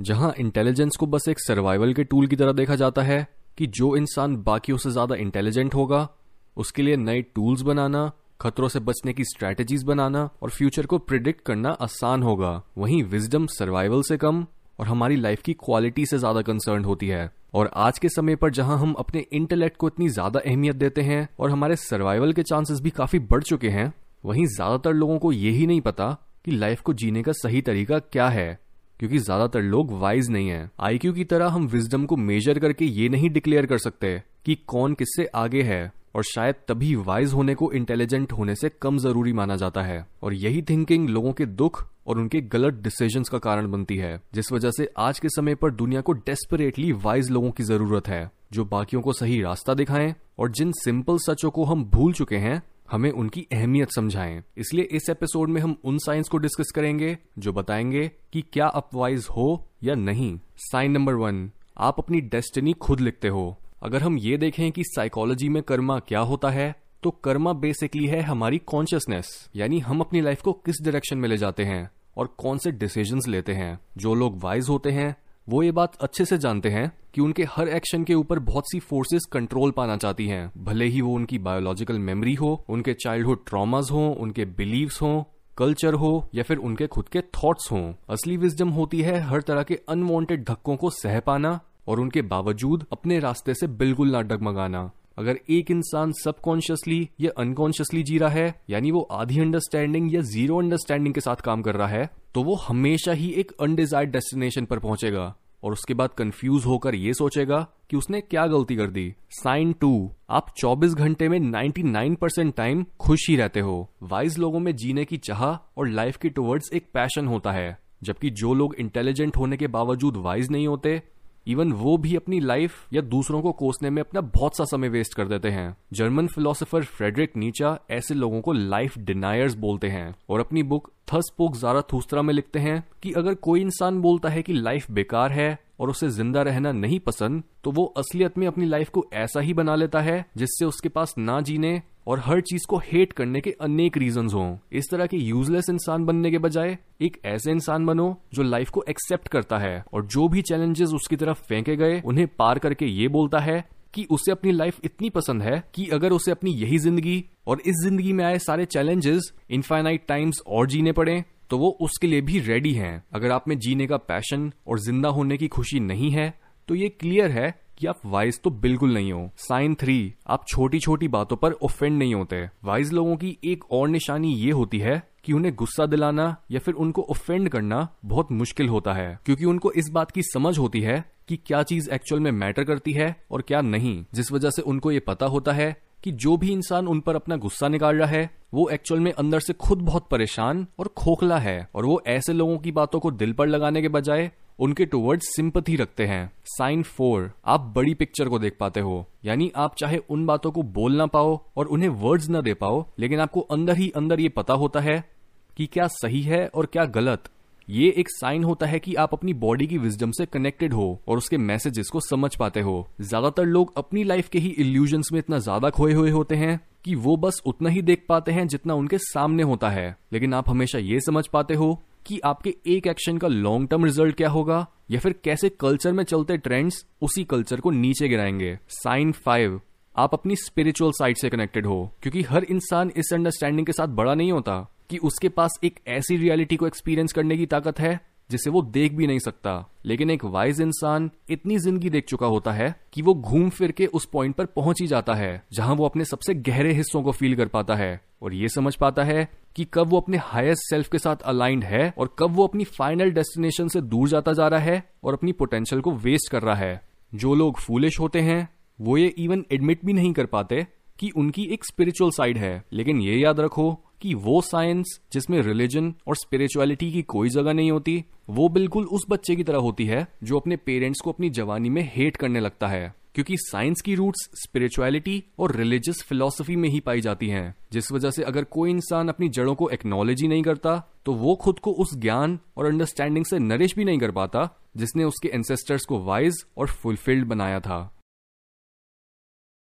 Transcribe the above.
जहाँ इंटेलिजेंस को बस एक सर्वाइवल के टूल की तरह देखा जाता है कि जो इंसान बाकियों से ज़्यादा इंटेलिजेंट होगा, उसके लिए नए टूल्स बनाना, खतरों से बचने की स्ट्रैटेजीज बनाना और फ्यूचर को प्रिडिक्ट करना आसान होगा। वहीं विजडम सर्वाइवल से कम और हमारी लाइफ की क्वालिटी से ज़्यादा कंसर्न होती है। और आज के समय पर जहाँ हम अपने इंटेलेक्ट को इतनी ज़्यादा अहमियत देते हैं और हमारे सर्वाइवल के चांसेस भी काफ़ी बढ़ चुके हैं, वहीं ज़्यादातर लोगों को यही नहीं पता कि लाइफ को जीने का सही तरीका क्या है। क्योंकि ज़्यादातर लोग वाइज नहीं है। आईक्यू की तरह हम विजडम को मेजर करके ये नहीं डिक्लेयर कर सकते कि कौन किससे आगे है, और शायद तभी वाइज होने को इंटेलिजेंट होने से कम ज़रूरी माना जाता है। और यही थिंकिंग लोगों के दुख और उनके गलत डिसीजंस का कारण बनती है, जिस वजह से आज के समय पर दुनिया को डेस्परेटली वाइज लोगों की ज़रूरत है, जो बाकियों को सही रास्ता दिखाएँ और जिन सिंपल सचों को हम भूल चुके हैं हमें उनकी अहमियत समझाएँ। इसलिए इस एपिसोड में हम उन साइंस को डिस्कस करेंगे, जो बताएँगे कि क्या अपवाइज हो या नहीं। साइन नंबर वन, आप अपनी डेस्टिनी खुद लिखते हो। अगर हम ये देखें कि साइकोलॉजी में कर्मा क्या होता है तो कर्मा बेसिकली है हमारी कॉन्शियसनेस यानी हम अपनी लाइफ को किस डायरेक्शन में ले जाते हैं और कौन से डिसीजंस लेते हैं। जो लोग वाइज होते हैं वो ये बात अच्छे से जानते हैं कि उनके हर एक्शन के ऊपर बहुत सी फोर्सेस कंट्रोल पाना चाहती हैं। भले ही वो उनकी बायोलॉजिकल मेमोरी हो, उनके चाइल्डहुड ट्रॉमास हो, उनके बिलीव्स हो कल्चर हो, या फिर उनके खुद के थॉट्स हो। असली विजडम होती है हर तरह के अनवांटेड धक्कों को सह पाना और उनके बावजूद अपने रास्ते से बिल्कुल ना डगमगाना। अगर एक इंसान सबकॉन्शियसली या अनकॉन्शियसली जी रहा है, यानी वो आधी अंडरस्टैंडिंग या ज़ीरो अंडरस्टैंडिंग के साथ काम कर रहा है तो वो हमेशा ही एक अनडिजायर्ड डेस्टिनेशन पर पहुंचेगा और उसके बाद कंफ्यूज होकर ये सोचेगा कि उसने क्या गलती कर दी। साइन टू आप 24 घंटे में 99 परसेंट टाइम खुश ही रहते हो। वाइज लोगों में जीने की चाह और लाइफ के टुवर्ड्स एक पैशन होता है, जबकि जो लोग इंटेलिजेंट होने के बावजूद वाइज नहीं होते इवन वो भी अपनी लाइफ या दूसरों को कोसने में अपना बहुत सा समय वेस्ट कर देते हैं। जर्मन फिलोसोफर फ्रेडरिक नीचा ऐसे लोगों को लाइफ डिनायर्स बोलते हैं और अपनी बुक थस पोक जारा थूसरा में लिखते हैं कि अगर कोई इंसान बोलता है कि लाइफ बेकार है और उसे ज़िंदा रहना नहीं पसंद तो वो असलियत में अपनी लाइफ को ऐसा ही बना लेता है जिससे उसके पास ना जीने और हर चीज़ को हेट करने के अनेक रीजन हो। इस तरह के यूजलेस इंसान बनने के बजाय, एक ऐसे इंसान बनो जो लाइफ को एक्सेप्ट करता है और जो भी चैलेंजेस उसकी तरफ़ फेंके गए, उन्हें पार करके ये बोलता है कि उसे अपनी लाइफ इतनी पसंद है कि अगर उसे अपनी यही ज़िंदगी और इस ज़िंदगी में आए सारे चैलेंजेस इनफाइनाइट टाइम्स और जीने पड़े तो वो उसके लिए भी रेडी हैं। अगर आप में जीने का पैशन और ज़िंदा होने की खुशी नहीं है तो ये क्लियर है कि आप वाइज तो बिल्कुल नहीं हो। साइन थ्री आप छोटी छोटी बातों पर ऑफेंड नहीं होते। वाइज लोगों की एक और निशानी ये होती है कि उन्हें गुस्सा दिलाना या फिर उनको ऑफेंड करना बहुत मुश्किल होता है, क्योंकि उनको इस बात की समझ होती है कि क्या चीज़ एक्चुअल में मैटर करती है और क्या नहीं, जिस वजह से उनको ये पता होता है कि जो भी इंसान उन पर अपना गुस्सा निकाल रहा है, वो एक्चुअल में अंदर से खुद बहुत परेशान और खोखला है, और वो ऐसे लोगों की बातों को दिल पर लगाने के बजाय उनके टुवर्ड्स सिंपथी रखते हैं। साइन फोर आप बड़ी पिक्चर को देख पाते हो। यानी आप चाहे उन बातों को बोल ना पाओ और उन्हें वर्ड्स ना दे पाओ, लेकिन आपको अंदर ही अंदर ये पता होता है कि क्या सही है और क्या गलत। ये एक साइन होता है कि आप अपनी बॉडी की विजडम से कनेक्टेड हो और उसके मैसेजेस को समझ पाते हो। ज़्यादातर लोग अपनी लाइफ के ही इल्यूजन में इतना ज़्यादा खोए हुए होते हैं कि वो बस उतना ही देख पाते हैं जितना उनके सामने होता है। लेकिन आप हमेशा ये समझ पाते हो कि आपके एक एक्शन का लॉन्ग टर्म रिज़ल्ट क्या होगा? या फिर कैसे कल्चर में चलते ट्रेंड्स उसी कल्चर को नीचे गिराएँगे? साइन फाइव आप अपनी स्पिरिचुअल साइड से कनेक्टेड हो, क्योंकि हर इंसान इस अंडरस्टैंडिंग के साथ बड़ा नहीं होता कि उसके पास एक ऐसी रियलिटी को एक्सपीरियंस करने की ताकत है जिसे वो देख भी नहीं सकता। लेकिन एक वाइज इंसान इतनी ज़िंदगी देख चुका होता है कि वो घूम फिर के उस पॉइंट पर पहुँच ही जाता है, जहाँ वो अपने सबसे गहरे हिस्सों को फील कर पाता है। और ये समझ पाता है कि कब वो अपने हाईएस्ट सेल्फ के साथ अलाइंड है और कब वो अपनी फाइनल डेस्टिनेशन से दूर जाता जा रहा है और अपनी पोटेंशियल को वेस्ट कर रहा है। जो लोग फूलिश होते हैं, वो ये इवन एडमिट भी नहीं कर पाते कि उनकी एक स्पिरिचुअल साइड है। लेकिन ये याद रखो कि वो साइंस जिसमें रिलीजन और स्पिरिचुअलिटी की कोई जगह नहीं होती, वो बिल्कुल उस बच्चे की तरह होती है जो अपने पेरेंट्स को अपनी जवानी में हेट करने लगता है, क्योंकि साइंस की रूट्स स्पिरिचुअलिटी और रिलीजियस फिलोसफी में ही पाई जाती हैं, जिस वजह से अगर कोई इंसान अपनी जड़ों को एक्नोलॉजी नहीं करता तो वो खुद को उस ज्ञान और अंडरस्टैंडिंग से नरिश भी नहीं कर पाता, जिसने उसके एंसेस्टर्स को वाइज और फुलफिल्ड बनाया था।